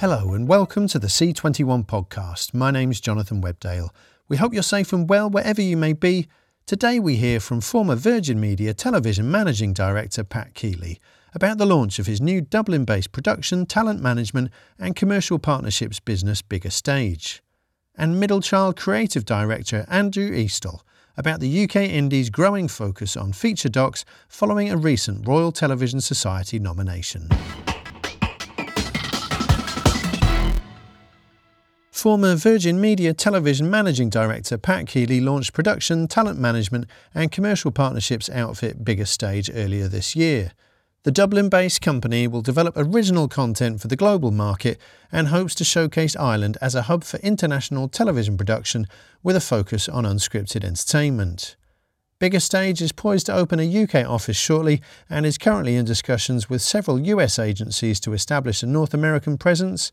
Hello and welcome to the C21 podcast. My name's Jonathan Webdale. We hope you're safe and well wherever you may be. Today we hear from former Virgin Media television managing director Pat Keeley about the launch of his new Dublin based production, talent management, and commercial partnerships business Bigger Stage. And middle child creative director Andrew Eastall about the UK Indies' growing focus on feature docs following a recent Royal Television Society nomination. Former Virgin Media Television Managing Director Pat Keeley launched production, talent management, and commercial partnerships outfit Bigger Stage earlier this year. The Dublin based company will develop original content for the global market and hopes to showcase Ireland as a hub for international television production with a focus on unscripted entertainment. Bigger Stage is poised to open a UK office shortly and is currently in discussions with several US agencies to establish a North American presence.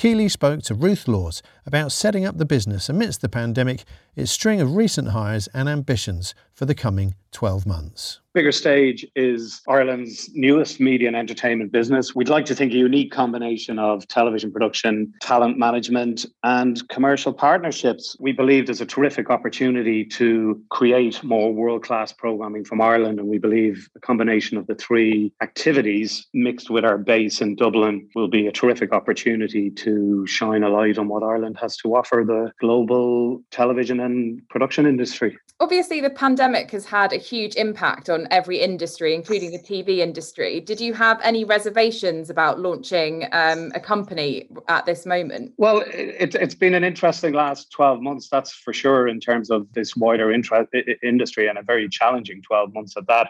Keeley spoke to Ruth Laws about setting up the business amidst the pandemic, its string of recent hires, and ambitions for the coming 12 months. Bigger Stage is Ireland's newest media and entertainment business. We'd like to think a unique combination of television production, talent management, and commercial partnerships. We believe there's a terrific opportunity to create more world class programming from Ireland. And we believe a combination of the three activities mixed with our base in Dublin will be a terrific opportunity to shine a light on what Ireland has to offer the global television and production industry. Obviously, the pandemic has had a huge impact on every industry, including the TV industry. Did you have any reservations about launching um, a company at this moment? Well, it, has been an interesting last 12 months, that's for sure, in terms of this wider interest, industry and a very challenging 12 months at that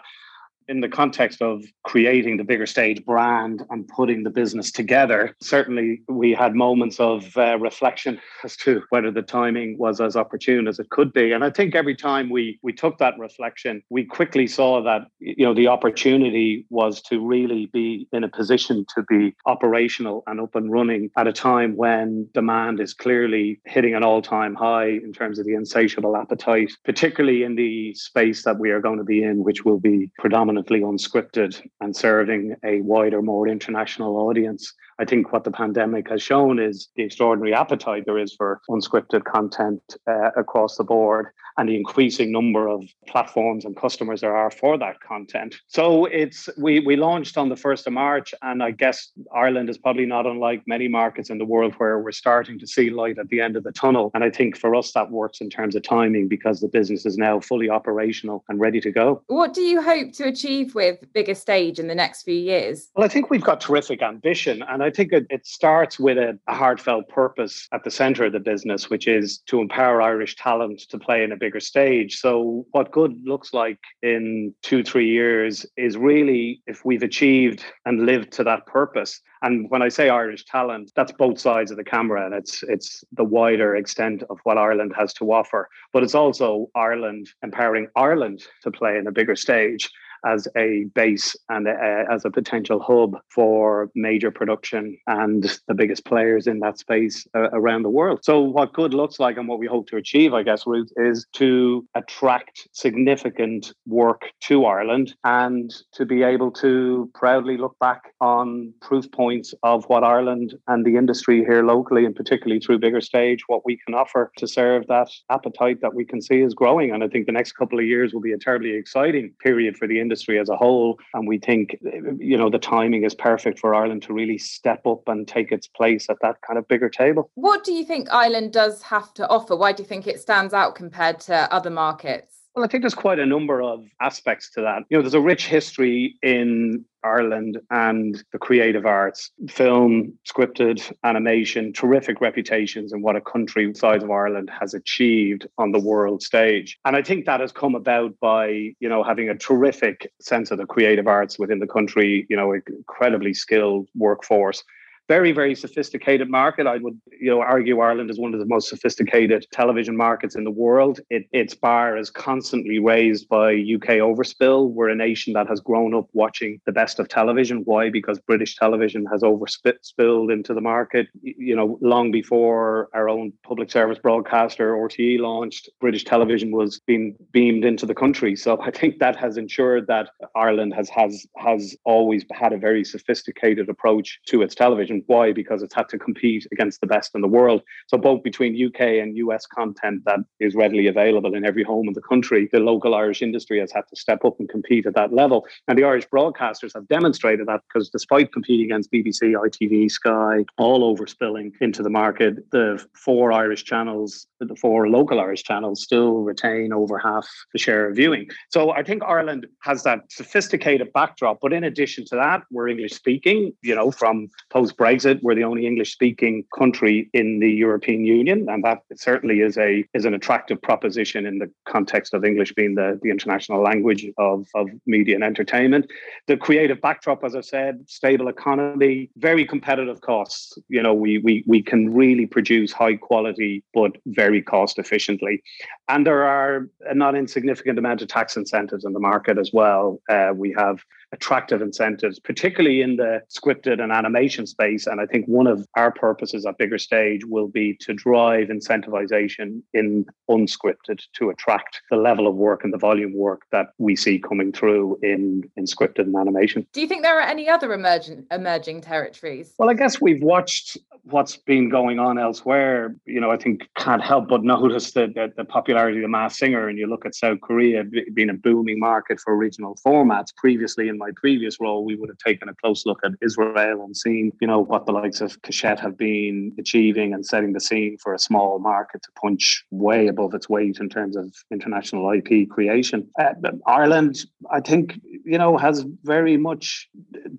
in the context of creating the bigger stage brand and putting the business together, certainly we had moments of uh, reflection as to whether the timing was as opportune as it could be. And I think every time we we took that reflection, we quickly saw that you know the opportunity was to really be in a position to be operational and up and running at a time when demand is clearly hitting an all-time high in terms of the insatiable appetite, particularly in the space that we are going to be in, which will be predominant predominantly unscripted and serving a wider, more international audience. I think what the pandemic has shown is the extraordinary appetite there is for unscripted content uh, across the board and the increasing number of platforms and customers there are for that content. So it's we we launched on the 1st of March and I guess Ireland is probably not unlike many markets in the world where we're starting to see light at the end of the tunnel and I think for us that works in terms of timing because the business is now fully operational and ready to go. What do you hope to achieve with Bigger Stage in the next few years? Well, I think we've got terrific ambition and I think it, it starts with a, a heartfelt purpose at the center of the business which is to empower Irish talent to play in a bigger stage. So, what good looks like in two, three years is really if we've achieved and lived to that purpose. And when I say Irish talent, that's both sides of the camera, and it's it's the wider extent of what Ireland has to offer. But it's also Ireland empowering Ireland to play in a bigger stage as a base and a, as a potential hub for major production and the biggest players in that space uh, around the world. So, what good looks like and what we hope to achieve, I guess, Ruth, is to attract significant work to Ireland and to be able to proudly look back on proof points of what Ireland and the industry here locally, and particularly through bigger stage, what we can offer to serve that appetite that we can see is growing. And I think the next couple of years will be a terribly exciting period for the industry industry as a whole. And we think, you know, the timing is perfect for Ireland to really step up and take its place at that kind of bigger table. What do you think Ireland does have to offer? Why do you think it stands out compared to other markets? Well, I think there's quite a number of aspects to that. You know, there's a rich history in Ireland and the creative arts, film, scripted, animation, terrific reputations and what a country size of Ireland has achieved on the world stage. And I think that has come about by, you know, having a terrific sense of the creative arts within the country, you know, incredibly skilled workforce very, very sophisticated market. I would, you know, argue Ireland is one of the most sophisticated television markets in the world. It, its bar is constantly raised by UK overspill. We're a nation that has grown up watching the best of television. Why? Because British television has overspilled into the market. You know, long before our own public service broadcaster RTE launched, British television was being beamed into the country. So I think that has ensured that Ireland has has has always had a very sophisticated approach to its television television. Why? Because it's had to compete against the best in the world. So both between UK and US content that is readily available in every home in the country, the local Irish industry has had to step up and compete at that level. And the Irish broadcasters have demonstrated that because despite competing against BBC, ITV, Sky, all overspilling into the market, the four Irish channels, the four local Irish channels still retain over half the share of viewing. So I think Ireland has that sophisticated backdrop. But in addition to that, we're English speaking, you know, from post Brexit, we're the only English speaking country in the European Union. And that certainly is a is an attractive proposition in the context of English being the, the international language of, of media and entertainment. The creative backdrop, as I said, stable economy, very competitive costs. You know, we we we can really produce high quality but very cost efficiently. And there are a not insignificant amount of tax incentives in the market as well. Uh, we have attractive incentives, particularly in the scripted and animation space. And I think one of our purposes at Bigger Stage will be to drive incentivization in unscripted to attract the level of work and the volume work that we see coming through in, in scripted and animation. Do you think there are any other emerging emerging territories? Well, I guess we've watched what's been going on elsewhere. You know, I think can't help but notice the, the, the popularity of the Masked Singer, and you look at South Korea being a booming market for original formats. Previously, in my previous role, we would have taken a close look at Israel and seen, you know, what the likes of Keshet have been achieving and setting the scene for a small market to punch way above its weight in terms of international IP creation. Uh, Ireland, I think, you know, has very much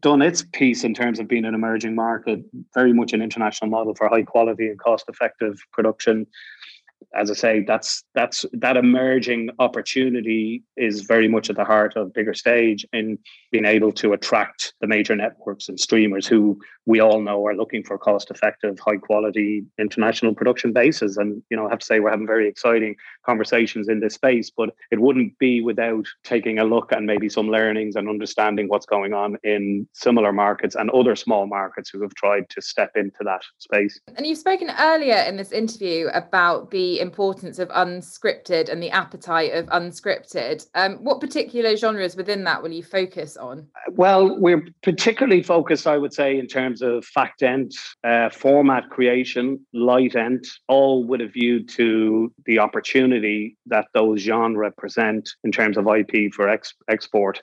done its piece in terms of being an emerging market, very much an international model for high quality and cost effective production as I say, that's that's that emerging opportunity is very much at the heart of bigger stage in being able to attract the major networks and streamers who we all know are looking for cost effective, high quality international production bases. And you know, I have to say we're having very exciting conversations in this space, but it wouldn't be without taking a look and maybe some learnings and understanding what's going on in similar markets and other small markets who have tried to step into that space. And you've spoken earlier in this interview about the importance of unscripted and the appetite of unscripted. Um, what particular genres within that will you focus on? Well, we're particularly focused, I would say, in terms of fact ent, uh, format creation, light ent, all with a view to the opportunity that those genres present in terms of IP for ex- export.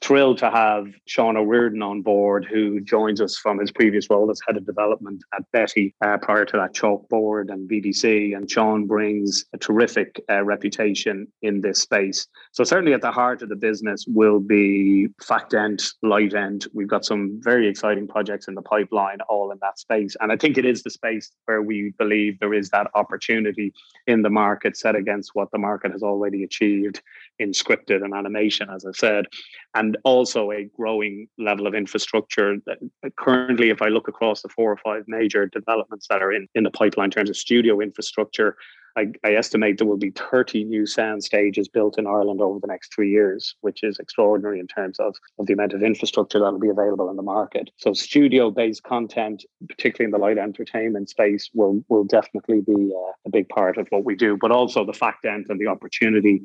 Thrilled to have Sean O'Riordan on board, who joins us from his previous role as head of development at Betty, uh, prior to that Chalkboard and BBC. And Sean brings a terrific uh, reputation in this space. So certainly at the heart of the business will be fact ent, light ent. We've got some very exciting projects in the pipeline, all in that space. And I think it is the space where we believe there is that opportunity in the market set against what the market has already achieved in scripted and animation, as I said, and also a growing level of infrastructure. That uh, currently, if I look across the four or five major developments that are in, in the pipeline in terms of studio infrastructure, I, I, estimate there will be 30 new sound stages built in Ireland over the next three years, which is extraordinary in terms of, of the amount of infrastructure that will be available in the market. So studio based content, particularly in the light entertainment space, will, will definitely be uh, a big part of what we do, but also the fact ent and the opportunity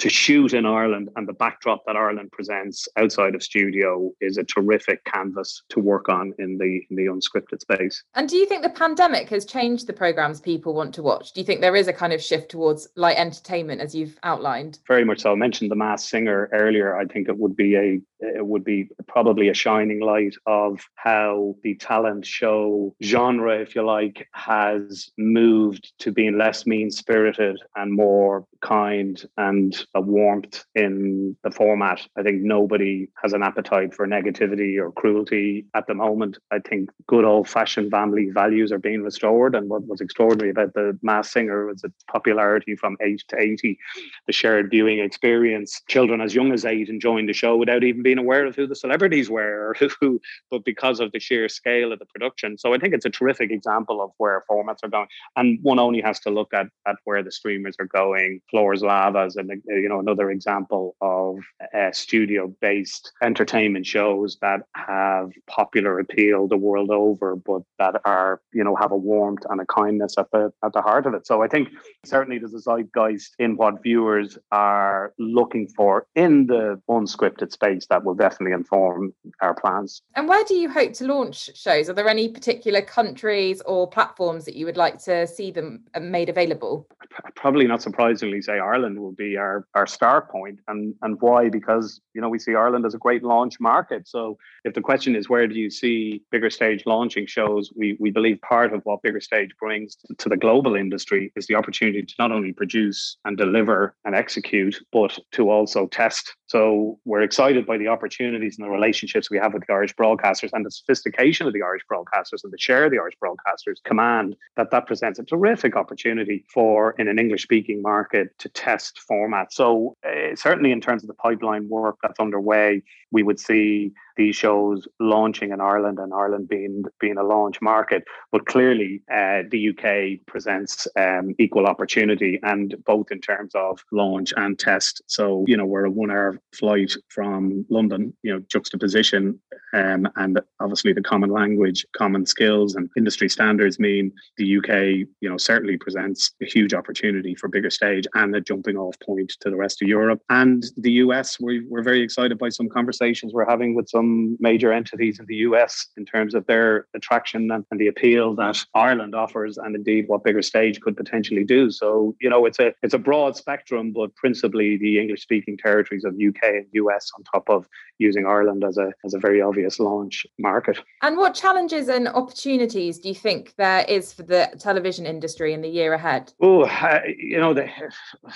to shoot in Ireland and the backdrop that Ireland presents outside of studio is a terrific canvas to work on in the, in the unscripted space. And do you think the pandemic has changed the programs people want to watch? Do you think there is a kind of shift towards light entertainment as you've outlined. Very much so. I mentioned the Masked Singer earlier. I think it would be a it would be probably a shining light of how the talent show genre, if you like, has moved to being less mean spirited and more kind and a warmth in the format. I think nobody has an appetite for negativity or cruelty at the moment. I think good old fashioned family values are being restored. And what was extraordinary about the Masked Singer was its popularity from eight to 80, the shared viewing experience, children as young as eight enjoying the show without even being aware of who the celebrities were or who, but because of the sheer scale of the production. So I think it's a terrific example of where formats are going. And one only has to look at, at where the streamers are going Floor's Lavas, and you know another example of uh, studio-based entertainment shows that have popular appeal the world over, but that are you know have a warmth and a kindness at the at the heart of it. So I think think certainly there's a zeitgeist in what viewers are looking for in the unscripted space that will definitely inform our plans. And where do you hope to launch shows? Are there any particular countries or platforms that you would like to see them uh, made available? Probably not surprisingly, say Ireland will be our, our start point. And, and why? Because, you know, we see Ireland as a great launch market. So if the question is where do you see bigger stage launching shows, we, we believe part of what bigger stage brings to the global industry is the opportunity to not only produce and deliver and execute, but to also test. So we're excited by the opportunities and the relationships we have with the Irish broadcasters and the sophistication of the Irish broadcasters and the share the Irish broadcasters command that that presents a terrific opportunity for in an English speaking market to test formats. So uh, certainly in terms of the pipeline work that's underway, we would see these shows launching in Ireland and Ireland being being a launch market. But clearly, uh, the UK presents um, equal opportunity, and both in terms of launch and test. So you know, we're a one-hour flight from London. You know, juxtaposition um, and obviously the common language, common skills, and industry standards mean the UK, you know, certainly presents a huge opportunity for bigger stage and a jumping-off point to the rest of Europe and the US. We, we're very excited by some conversations we're having with some some major entities in the US in terms of their attraction and, and, the appeal that Ireland offers, and indeed what bigger stage could potentially do. So you know, it's a it's a broad spectrum, but principally the English speaking territories of UK and US on top of using Ireland as a as a very obvious launch market. And what challenges and opportunities do you think there is for the television industry in the year ahead? Oh, uh, you know, the,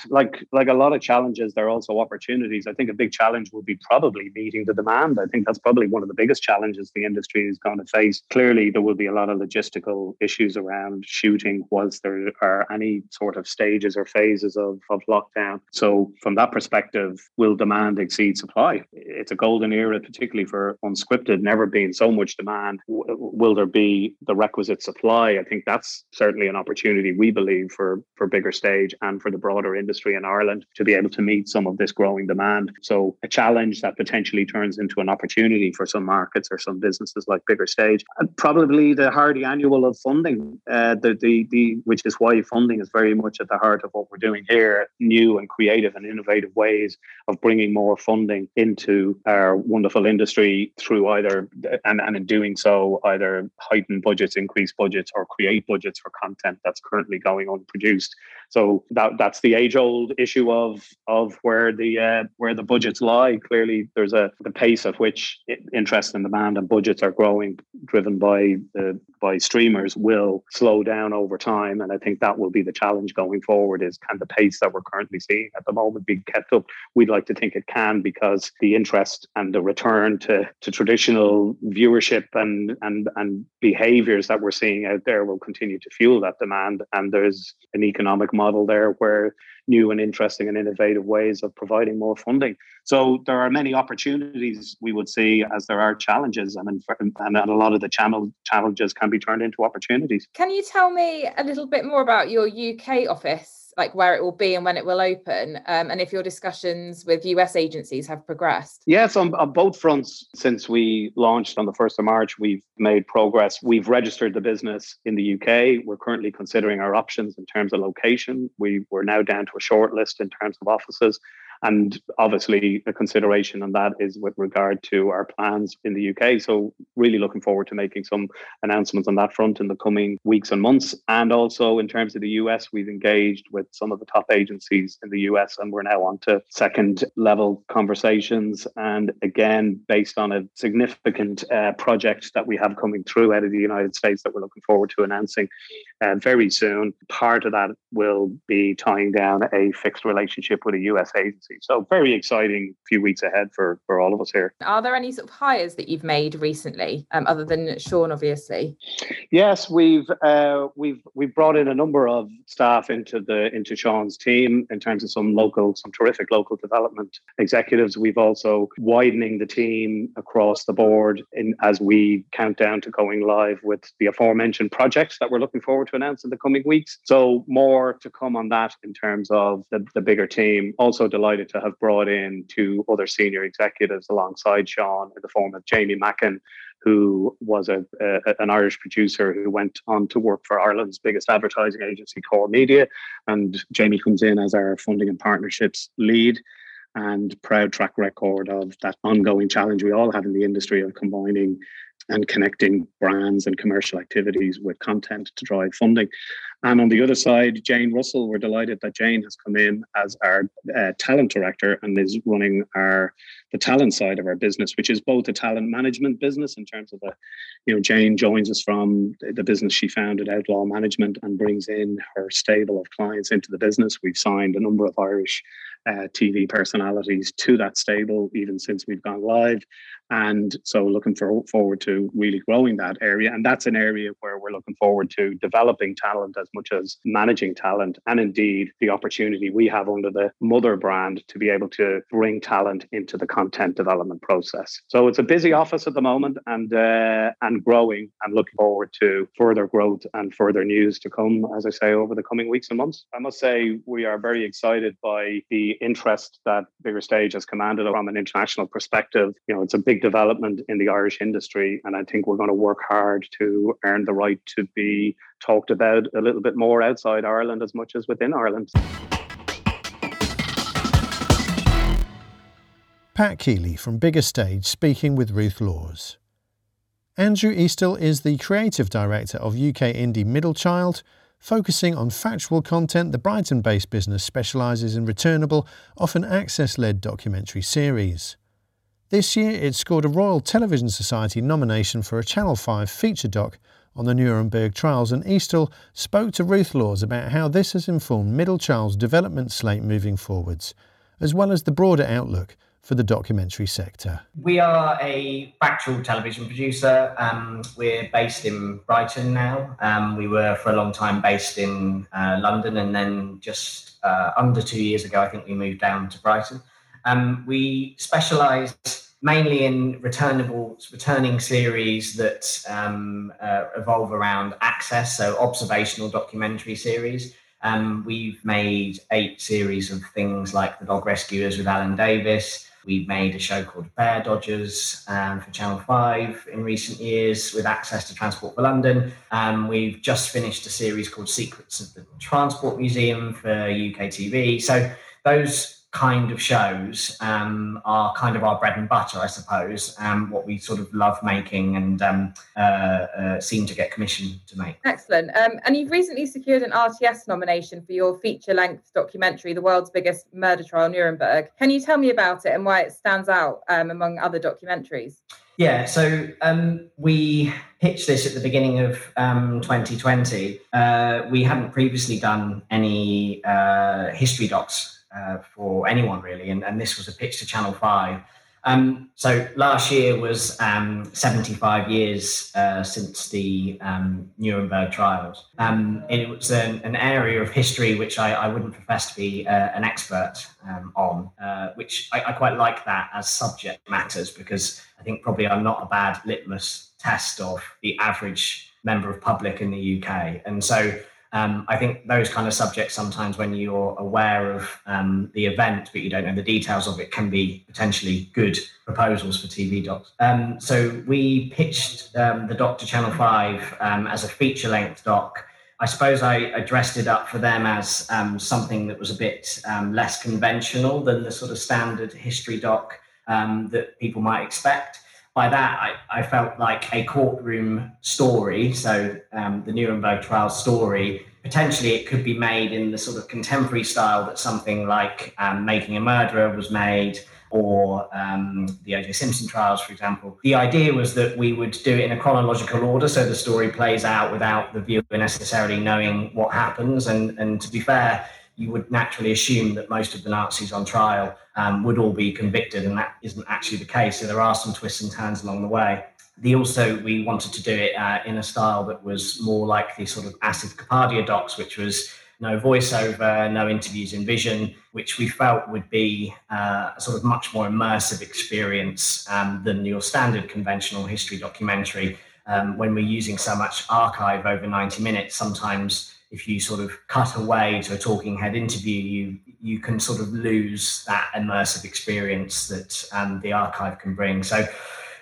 like like a lot of challenges, there are also opportunities. I think a big challenge will be probably meeting the demand. I think that's probably one of the biggest challenges the industry is going to face. Clearly, there will be a lot of logistical issues around shooting once there are any sort of stages or phases of, of lockdown. So, from that perspective, will demand exceed supply? It's a golden era, particularly for unscripted, never been so much demand. will there be the requisite supply? I think that's certainly an opportunity we believe for, for bigger stage and for the broader industry in Ireland to be able to meet some of this growing demand. So, a challenge that potentially turns into an opportunity opportunity for some markets or some businesses like bigger stage. And probably the hardy annual of funding, uh, the, the, the, which is why funding is very much at the heart of what we're doing here, new and creative and innovative ways of bringing more funding into our wonderful industry through either, and, and in doing so, either heighten budgets, increase budgets, or create budgets for content that's currently going unproduced. So that that's the age old issue of of where the uh, where the budgets lie. Clearly, there's a the pace at which interest and demand and budgets are growing, driven by the by streamers, will slow down over time. And I think that will be the challenge going forward: is can the pace that we're currently seeing at the moment be kept up? We'd like to think it can because the interest and the return to to traditional viewership and and and behaviors that we're seeing out there will continue to fuel that demand. And there's an economic model there where new and interesting and innovative ways of providing more funding. So there are many opportunities we would see as there are challenges, and and a lot of the channel challenges can be turned into opportunities. Can you tell me a little bit more about your UK office? like where it will be and when it will open, um, and if your discussions with US agencies have progressed? Yes, on, on, both fronts. Since we launched on the 1st of March, we've made progress. We've registered the business in the UK. We're currently considering our options in terms of location. We, we're now down to a short list in terms of offices. And obviously, a consideration on that is with regard to our plans in the UK. So, really looking forward to making some announcements on that front in the coming weeks and months. And also, in terms of the US, we've engaged with some of the top agencies in the US, and we're now on to second level conversations. And again, based on a significant uh, project that we have coming through out of the United States that we're looking forward to announcing uh, very soon. Part of that will be tying down a fixed relationship with a US agency so very exciting few weeks ahead for for all of us here. Are there any sort of hires that you've made recently, um, other than Sean, obviously? Yes, we've uh, we've we've brought in a number of staff into the into Sean's team in terms of some local, some terrific local development executives. We've also widening the team across the board in as we count down to going live with the aforementioned projects that we're looking forward to announce in the coming weeks. So more to come on that in terms of the, the bigger team. Also delighted to have brought in two other senior executives alongside Sean in the form of Jamie Mackin, who was a, a, an Irish producer who went on to work for Ireland's biggest advertising agency, Core Media. And Jamie comes in as our funding and partnerships lead and proud track record of that ongoing challenge we all have in the industry of combining and connecting brands and commercial activities with content to drive funding. And on the other side, Jane Russell, we're delighted that Jane has come in as our uh, talent director and is running our the talent side of our business, which is both a talent management business in terms of a, you know, Jane joins us from the business she founded, Outlaw Management, and brings in her stable of clients into the business. We've signed a number of Irish uh, TV personalities to that stable even since we've gone live. And so looking for, forward to really growing that area. And that's an area where we're looking forward to developing talent as much as managing talent. And indeed, the opportunity we have under the mother brand to be able to bring talent into the content development process. So it's a busy office at the moment and, uh, and growing and looking forward to further growth and further news to come, as I say, over the coming weeks and months. I must say, we are very excited by the interest that Bigger Stage has commanded from an international perspective. You know, it's a big development in the Irish industry. And I think we're going to work hard to earn the right to be talked about a little bit more outside Ireland as much as within Ireland. Pat Keeley from Bigger Stage speaking with Ruth Laws. Andrew Eastill is the creative director of UK indie Middle Child. Focusing on factual content, the Brighton based business specialises in returnable, often access led documentary series. This year, it scored a Royal Television Society nomination for a Channel 5 feature doc on the Nuremberg trials, and Eastall spoke to Ruth Laws about how this has informed Middle Child's development slate moving forwards, as well as the broader outlook for the documentary sector. We are a factual television producer. Um, we're based in Brighton now. Um, we were for a long time based in uh, London, and then just uh, under two years ago, I think we moved down to Brighton. Um, we specialise mainly in returnable returning series that um, uh, evolve around access, so observational documentary series. Um, we've made eight series of things like The Dog Rescuers with Alan Davies. We've made a show called Fare Dodgers um, for Channel 5 in recent years with access to Transport for London. Um, we've just finished a series called Secrets of the Transport Museum for UK TV. So those kind of shows um, are kind of our bread and butter, I suppose, um, what we sort of love making and um, uh, uh, seem to get commissioned to make. Excellent. Um, and you've recently secured an RTS nomination for your feature length documentary, The World's Biggest Murder Trial Nuremberg. Can you tell me about it and why it stands out um, among other documentaries? Yeah, so um, we pitched this at the beginning of um, 2020. Uh, we hadn't previously done any uh, history docs uh, for anyone really. And, and this was a pitch to Channel 5. Um, so last year was um, 75 years uh, since the um, Nuremberg trials. Um, it was an, an, area of history which I, I wouldn't profess to be uh, an expert um, on, uh, which I, I, quite like that as subject matters because I think probably I'm not a bad litmus test of the average member of public in the UK. And so um, I think those kind of subjects sometimes, when you're aware of um, the event but you don't know the details of it, can be potentially good proposals for TV docs. Um, so we pitched um, the doc to Channel Five um, as a feature-length doc. I suppose I, addressed it up for them as um, something that was a bit less conventional than the sort of standard history doc that people might expect by that, I, I felt like a courtroom story, so um, the Nuremberg trial story, potentially it could be made in the sort of contemporary style that something like um, Making a Murderer was made or um, the O.J. Simpson trials, for example. The idea was that we would do it in a chronological order, so the story plays out without the viewer necessarily knowing what happens. And, and to be fair, you would naturally assume that most of the Nazis on trial um, would all be convicted, and that isn't actually the case. So there are some twists and turns along the way. The also we wanted to do it uh, in a style that was more like the sort of Asif Kapadia docs, which was no voiceover, no interviews in vision, which we felt would be uh, a sort of much more immersive experience um, than your standard conventional history documentary. Um, when we're using so much archive over 90 minutes, sometimes if you sort of cut away to a talking head interview, you you can sort of lose that immersive experience that um, the archive can bring. So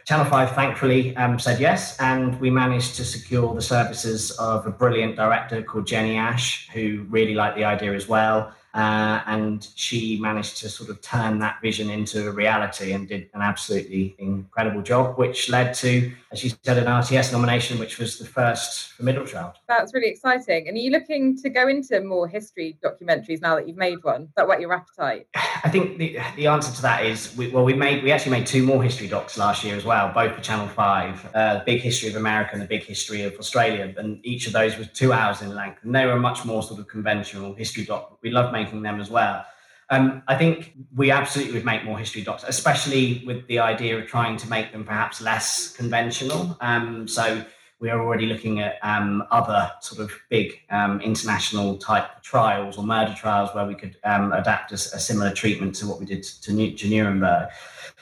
Channel 5 thankfully um, said yes, and we managed to secure the services of a brilliant director called Jenny Ash, who really liked the idea as well. Uh, and she managed to sort of turn that vision into a reality and did an absolutely incredible job, which led to, as you said, an RTS nomination, which was the first for Middle Child. That's really exciting. And are you looking to go into more history documentaries now that you've made one? That whet your appetite? I think the, the answer to that is we, well, we made we actually made two more history docs last year as well, both for Channel Five, uh, Big History of America and the Big History of Australia, and each of those was two hours in length, and they were much more sort of conventional history doc. We love making them as well. Um, I think we absolutely would make more history docs, especially with the idea of trying to make them perhaps less conventional. Um, so we are already looking at um, other sort of big um, international type trials or murder trials where we could um, adapt a, a, similar treatment to what we did to, to Nuremberg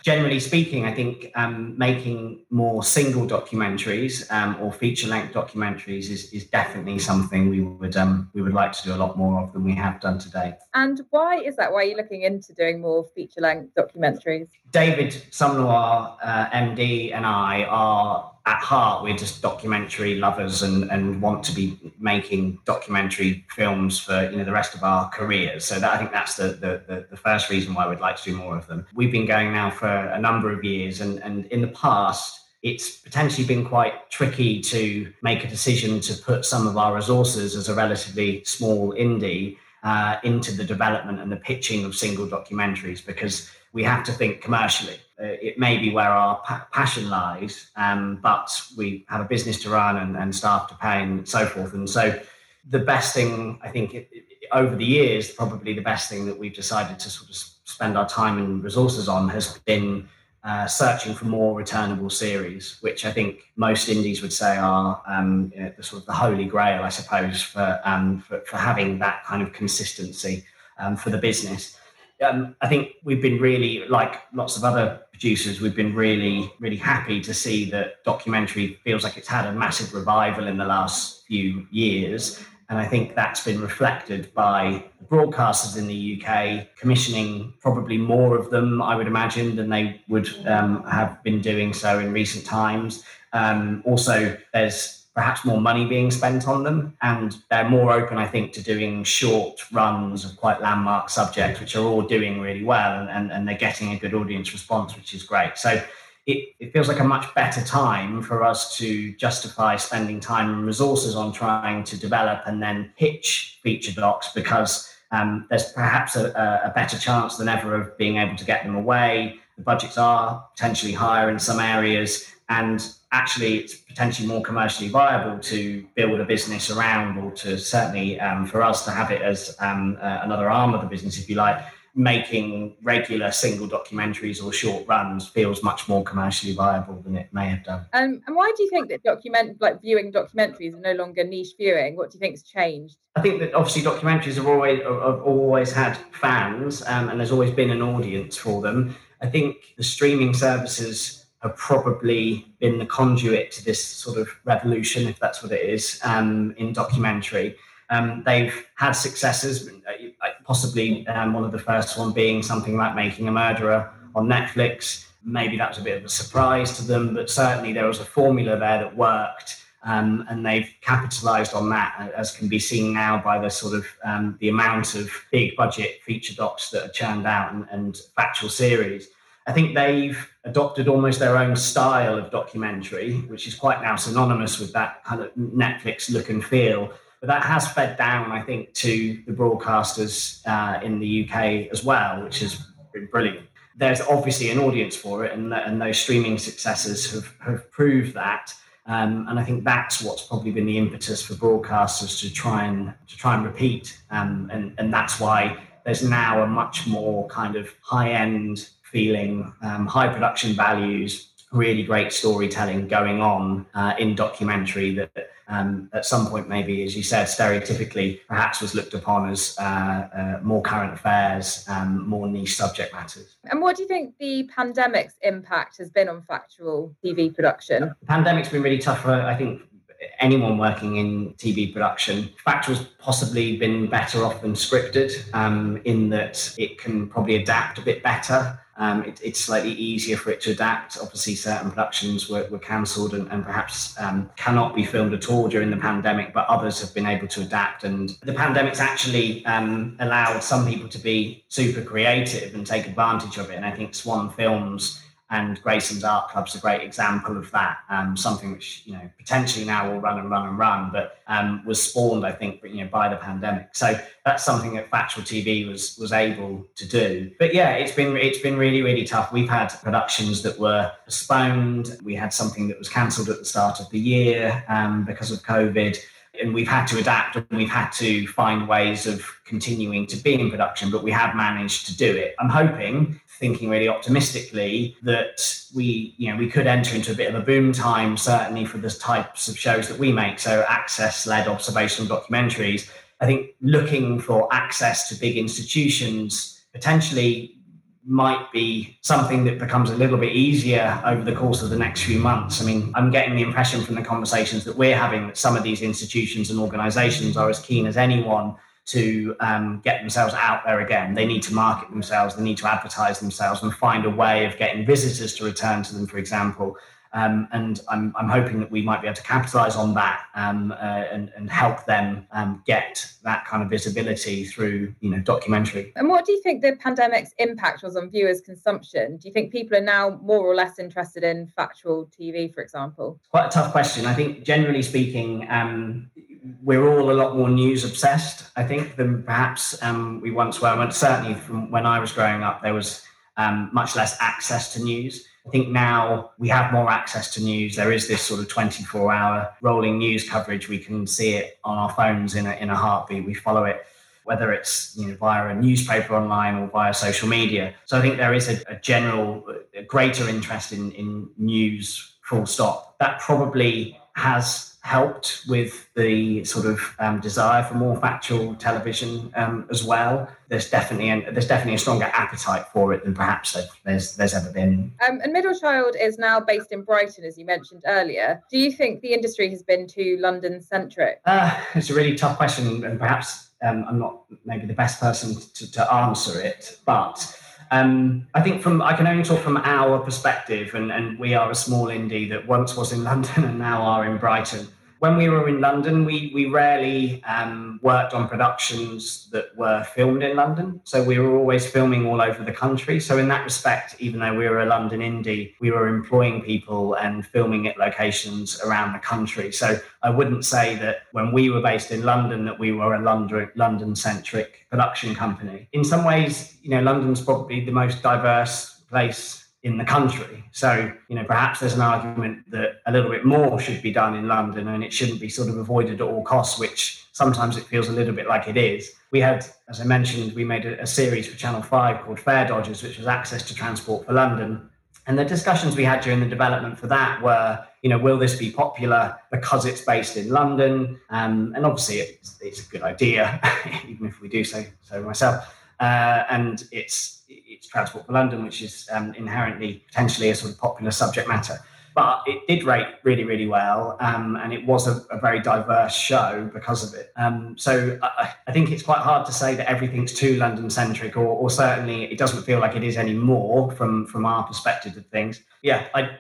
generally speaking, I think um, making more single documentaries um, or feature-length documentaries is, is definitely something we would um, we would like to do a lot more of than we have done today. And why is that? Why are you looking into doing more feature-length documentaries? David Sumnerwar, uh, MD, and I are at heart we're just documentary lovers and, and want to be making documentary films for you know the rest of our careers so that i think that's the, the, the, first reason why we'd like to do more of them we've been going now for a number of years and, and in the past it's potentially been quite tricky to make a decision to put some of our resources as a relatively small indie uh, into the development and the pitching of single documentaries because we have to think commercially. Uh, it may be where our pa- passion lies, um, but we have a business to run and, and, staff to pay and so forth. And so, the best thing I think it, it, over the years, probably the best thing that we've decided to sort of spend our time and resources on has been uh, searching for more returnable series, which I think most indies would say are um, you know, the sort of the holy grail, I suppose, for, um, for, for having that kind of consistency um, for the business um, I think we've been really, like lots of other producers, we've been really, really happy to see that documentary feels like it's had a massive revival in the last few years. And I think that's been reflected by broadcasters in the UK commissioning probably more of them, I would imagine, than they would um, have been doing so in recent times. Um, also, there's perhaps more money being spent on them. And they're more open, I think, to doing short runs of quite landmark subjects, which are all doing really well and, and, and they're getting a good audience response, which is great. So it, it feels like a much better time for us to justify spending time and resources on trying to develop and then pitch feature docs because um, there's perhaps a, a better chance than ever of being able to get them away. The budgets are potentially higher in some areas and actually it's potentially more commercially viable to build a business around or to certainly um, for us to have it as um, uh, another arm of the business if you like making regular single documentaries or short runs feels much more commercially viable than it may have done um, and why do you think that document like viewing documentaries are no longer niche viewing what do you think's changed I think that obviously documentaries have always have always had fans um, and there's always been an audience for them. I think the streaming services have probably been the conduit to this sort of revolution, if that's what it is, um, in documentary. Um, they've had successes, possibly um, one of the first one being something like Making a Murderer on Netflix. Maybe that was a bit of a surprise to them, but certainly there was a formula there that worked. Um, and they've capitalized on that, as can be seen now by the sort of um, the amount of big budget feature docs that are churned out and, and factual series. I think they've adopted almost their own style of documentary, which is quite now synonymous with that kind of Netflix look and feel. But that has fed down, I think, to the broadcasters uh, in the UK as well, which has been brilliant. There's obviously an audience for it, and, and those streaming successes have, have proved that. Um, and I think that's what's probably been the impetus for broadcasters to try and to try and repeat. Um, and, and that's why there's now a much more kind of high end feeling, um, high production values, really great storytelling going on uh, in documentary that um, at some point maybe as you said stereotypically perhaps was looked upon as uh, uh, more current affairs um, more niche subject matters. And what do you think the pandemic's impact has been on factual tv production? The pandemic's been really tough for i think anyone working in TV production, Factual's possibly been better off than scripted um, in that it can probably adapt a bit better. Um, it, it's slightly easier for it to adapt. Obviously, certain productions were, were cancelled and, and, perhaps um, cannot be filmed at all during the pandemic, but others have been able to adapt. And the pandemic's actually um, allowed some people to be super creative and take advantage of it. And I think Swan Films and Grayson's Art Club's a great example of that. Um, something which you know potentially now will run and run and run, but um, was spawned, I think, you know, by the pandemic. So that's something that Factual TV was was able to do. But yeah, it's been it's been really really tough. We've had productions that were postponed. We had something that was cancelled at the start of the year um, because of COVID and we've had to adapt and we've had to find ways of continuing to be in production, but we have managed to do it. I'm hoping thinking really optimistically that we, you know, we could enter into a bit of a boom time, certainly for the types of shows that we make. So access-led observational documentaries. I think looking for access to big institutions potentially might be something that becomes a little bit easier over the course of the next few months. I mean, I'm getting the impression from the conversations that we're having that some of these institutions and organizations are as keen as anyone to um, get themselves out there again. They need to market themselves, they need to advertise themselves and find a way of getting visitors to return to them, for example. Um, and I'm, I'm hoping that we might be able to capitalize on that um, uh, and, and help them um, get that kind of visibility through you know documentary. And what do you think the pandemic's impact was on viewers' consumption? Do you think people are now more or less interested in factual TV, for example? Quite a tough question. I think generally speaking, um, we're all a lot more news obsessed, I think, than perhaps um, we once were. And certainly from when I was growing up, there was um, much less access to news. I think now we have more access to news. There is this sort of 24 hour rolling news coverage. We can see it on our phones in a, in a heartbeat. We follow it, whether it's you know, via a newspaper online or via social media. So I think there is a, a general, a greater interest in, in news, full stop. That probably has helped with the sort of um, desire for more factual television um, as well. There's definitely an, there's definitely a stronger appetite for it than perhaps there's there's ever been. Um, and Middle Child is now based in Brighton, as you mentioned earlier. Do you think the industry has been too London centric? Uh, it's a really tough question, and perhaps um, I'm not maybe the best person to, to answer it, but. Um, I think from I can only talk from our perspective, and, and we are a small indie that once was in London and now are in Brighton when we were in London, we we rarely um, worked on productions that were filmed in London. So we were always filming all over the country. So in that respect, even though we were a London indie, we were employing people and filming at locations around the country. So I wouldn't say that when we were based in London that we were a London London centric production company. In some ways, you know, London's probably the most diverse place in the country. So, you know, perhaps there's an argument that a little bit more should be done in London and it shouldn't be sort of avoided at all costs, which sometimes it feels a little bit like it is. We had, as I mentioned, we made a, a series for Channel 5 called Fare Dodgers, which was access to transport for London. And the discussions we had during the development for that were, you know, will this be popular because it's based in London? Um, and obviously, it's, it's, a good idea, even if we do say so myself. Uh, and it's it's Transport for London, which is um, inherently potentially a sort of popular subject matter. But it did rate really, really well, um, and it was a, a, very diverse show because of it. Um, so I, I, think it's quite hard to say that everything's too London centric, or, or, certainly it doesn't feel like it is anymore from from our perspective of things. Yeah, I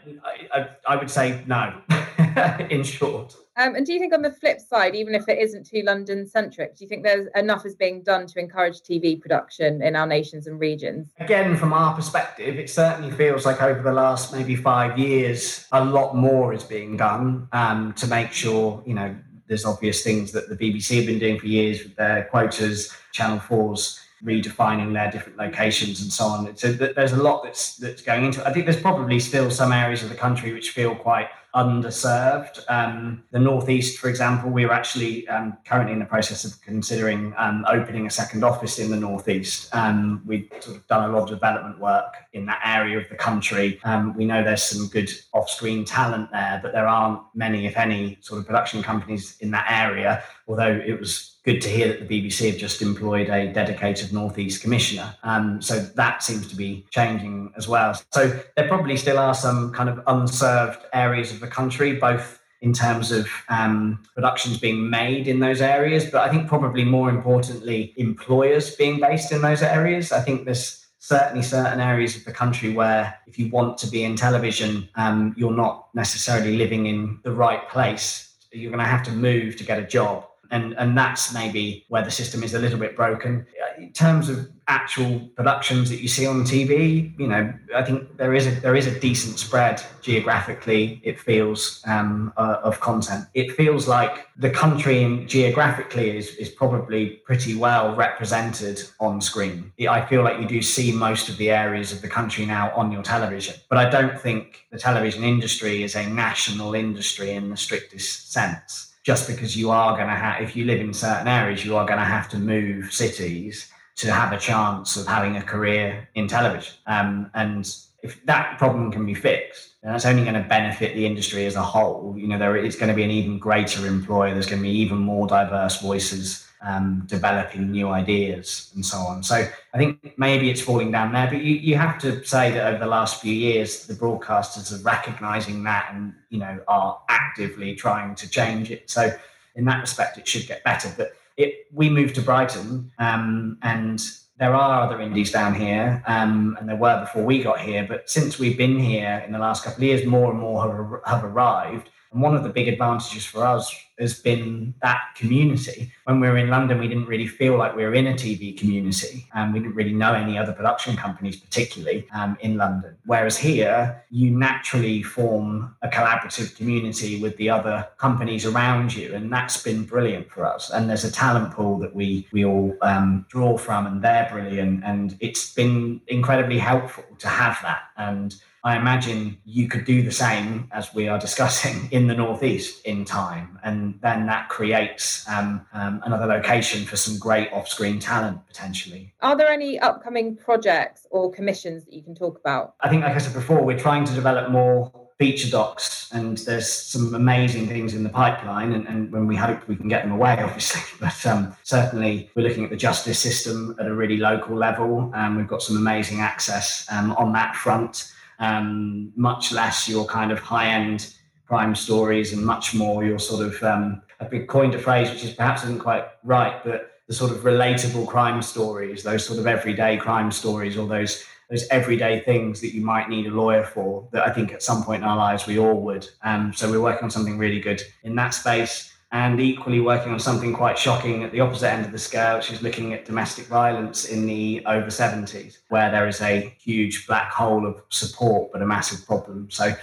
I, I would say no. in short. Um, and do you think, on the flip side, even if it isn't too London centric, do you think there's enough is being done to encourage TV production in our nations and regions? Again, from our perspective, it certainly feels like over the last maybe five years, a lot more is being done um, to make sure, you know, there's obvious things that the BBC have been doing for years with their quotas, Channel 4's redefining their different locations and so on. So there's a lot that's that's going into it. I think there's probably still some areas of the country which feel quite underserved. Um, the Northeast, for example, we are actually um, currently in the process of considering um, opening a second office in the Northeast. Um, we've sort of done a lot of development work in that area of the country. Um, we know there's some good off screen talent there, but there aren't many, if any, sort of production companies in that area, although it was good to hear that the BBC have just employed a dedicated Northeast commissioner. Um, so that seems to be changing as well. So there probably still are some kind of unserved areas of the country, both in terms of um, productions being made in those areas, but I think probably more importantly, employers being based in those areas. I think there's certainly certain areas of the country where if you want to be in television, um, you're not necessarily living in the right place. You're going to have to move to get a job and and that's maybe where the system is a little bit broken in terms of actual productions that you see on TV. You know, I think there is a there is a decent spread geographically. It feels um, uh, of content. It feels like the country in, geographically is is probably pretty well represented on screen. I feel like you do see most of the areas of the country now on your television, but I don't think the television industry is a national industry in the strictest sense just because you are going to have, if you live in certain areas, you are going to have to move cities to have a chance of having a career in television. Um, and if that problem can be fixed, then that's only going to benefit the industry as a whole. You know, there is going to be an even greater employer. There's going to be even more diverse voices um, developing new ideas and so on. So I think maybe it's falling down there, but you, you have to say that over the last few years, the broadcasters are recognizing that and, you know, are actively trying to change it. So in that respect, it should get better. But it, we moved to Brighton um, and there are other indies down here, um, and there were before we got here. But since we've been here in the last couple of years, more and more have, have arrived. And one of the big advantages for us has been that community. When we were in London, we didn't really feel like we were in a TV community, and we didn't really know any other production companies, particularly um, in London. Whereas here, you naturally form a collaborative community with the other companies around you, and that's been brilliant for us. And there's a talent pool that we we all um, draw from, and they're brilliant, and it's been incredibly helpful to have that. And I imagine you could do the same as we are discussing in the Northeast in time. And then that creates um, um, another location for some great off screen talent potentially. Are there any upcoming projects or commissions that you can talk about? I think, like I said before, we're trying to develop more feature docs and there's some amazing things in the pipeline and, and when we hope we can get them away obviously but um, certainly we're looking at the justice system at a really local level and we've got some amazing access um, on that front um, much less your kind of high end crime stories and much more your sort of um, I've been coined a phrase which is perhaps isn't quite right, but the sort of relatable crime stories, those sort of everyday crime stories, or those those everyday things that you might need a lawyer for. That I think at some point in our lives we all would. Um, so we're working on something really good in that space and equally working on something quite shocking at the opposite end of the scale, which is looking at domestic violence in the over 70s, where there is a huge black hole of support but a massive problem. So,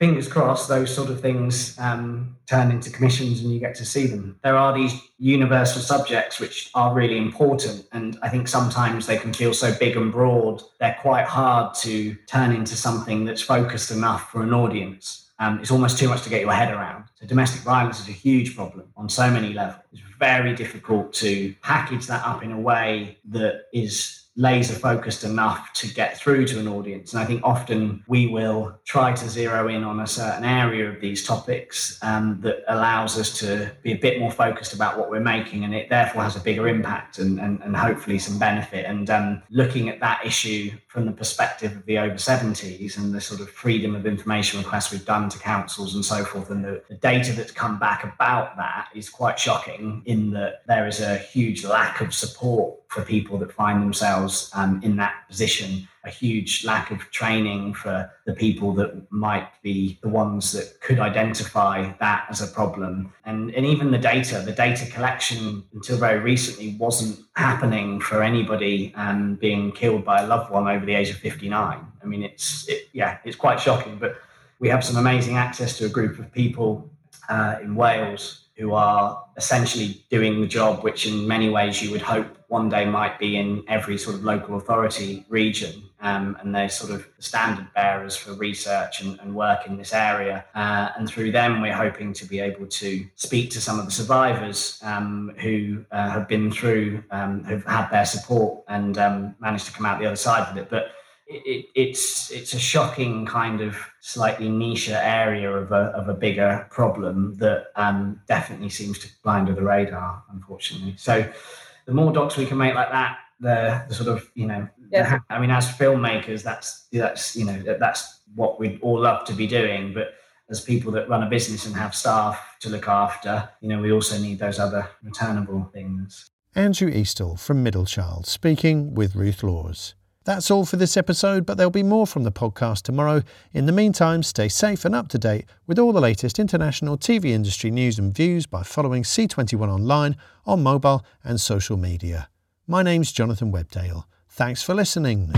fingers crossed, those sort of things um, turn into commissions and you get to see them. There are these universal subjects which are really important, and I think sometimes they can feel so big and broad, they're quite hard to turn into something that's focused enough for an audience um, it's almost too much to get your head around. So domestic violence is a huge problem on so many levels. It's very difficult to package that up in a way that is laser focused enough to get through to an audience. And I think often we will try to zero in on a certain area of these topics um, that allows us to be a bit more focused about what we're making. And it therefore has a bigger impact and, and, and hopefully some benefit. And um, looking at that issue from the perspective of the over 70s and the sort of freedom of information requests we've done to councils and so forth, and the, the data that's come back about that is quite shocking in that there is a huge lack of support for people that find themselves um, in that position, a huge lack of training for the people that might be the ones that could identify that as a problem. And, and even the data, the data collection until very recently wasn't happening for anybody um, being killed by a loved one over the age of 59. I mean, it's, it, yeah, it's quite shocking, but we have some amazing access to a group of people uh, in Wales who are essentially doing the job which in many ways you would hope one day might be in every sort of local authority region um, and they're sort of standard bearers for research and, and work in this area. Uh, and through them we're hoping to be able to speak to some of the survivors um, who uh, have been through um, have had their support and um, managed to come out the other side of it. But it, it's it's a shocking kind of slightly niche area of a, of a bigger problem that um, definitely seems to fly under the radar, unfortunately. So the more docs we can make like that, the, the sort of you know, yeah. the, I mean, as filmmakers, that's that's you know that's what we'd all love to be doing, but as people that run a business and have staff to look after, you know, we also need those other returnable things. Andrew Eastall from Middlechild speaking with Ruth Laws. That's all for this episode, but there'll be more from the podcast tomorrow. In the meantime, stay safe and up to date with all the latest international TV industry news and views by following C21 online on mobile and social media. My name's Jonathan Webdale. Thanks for listening.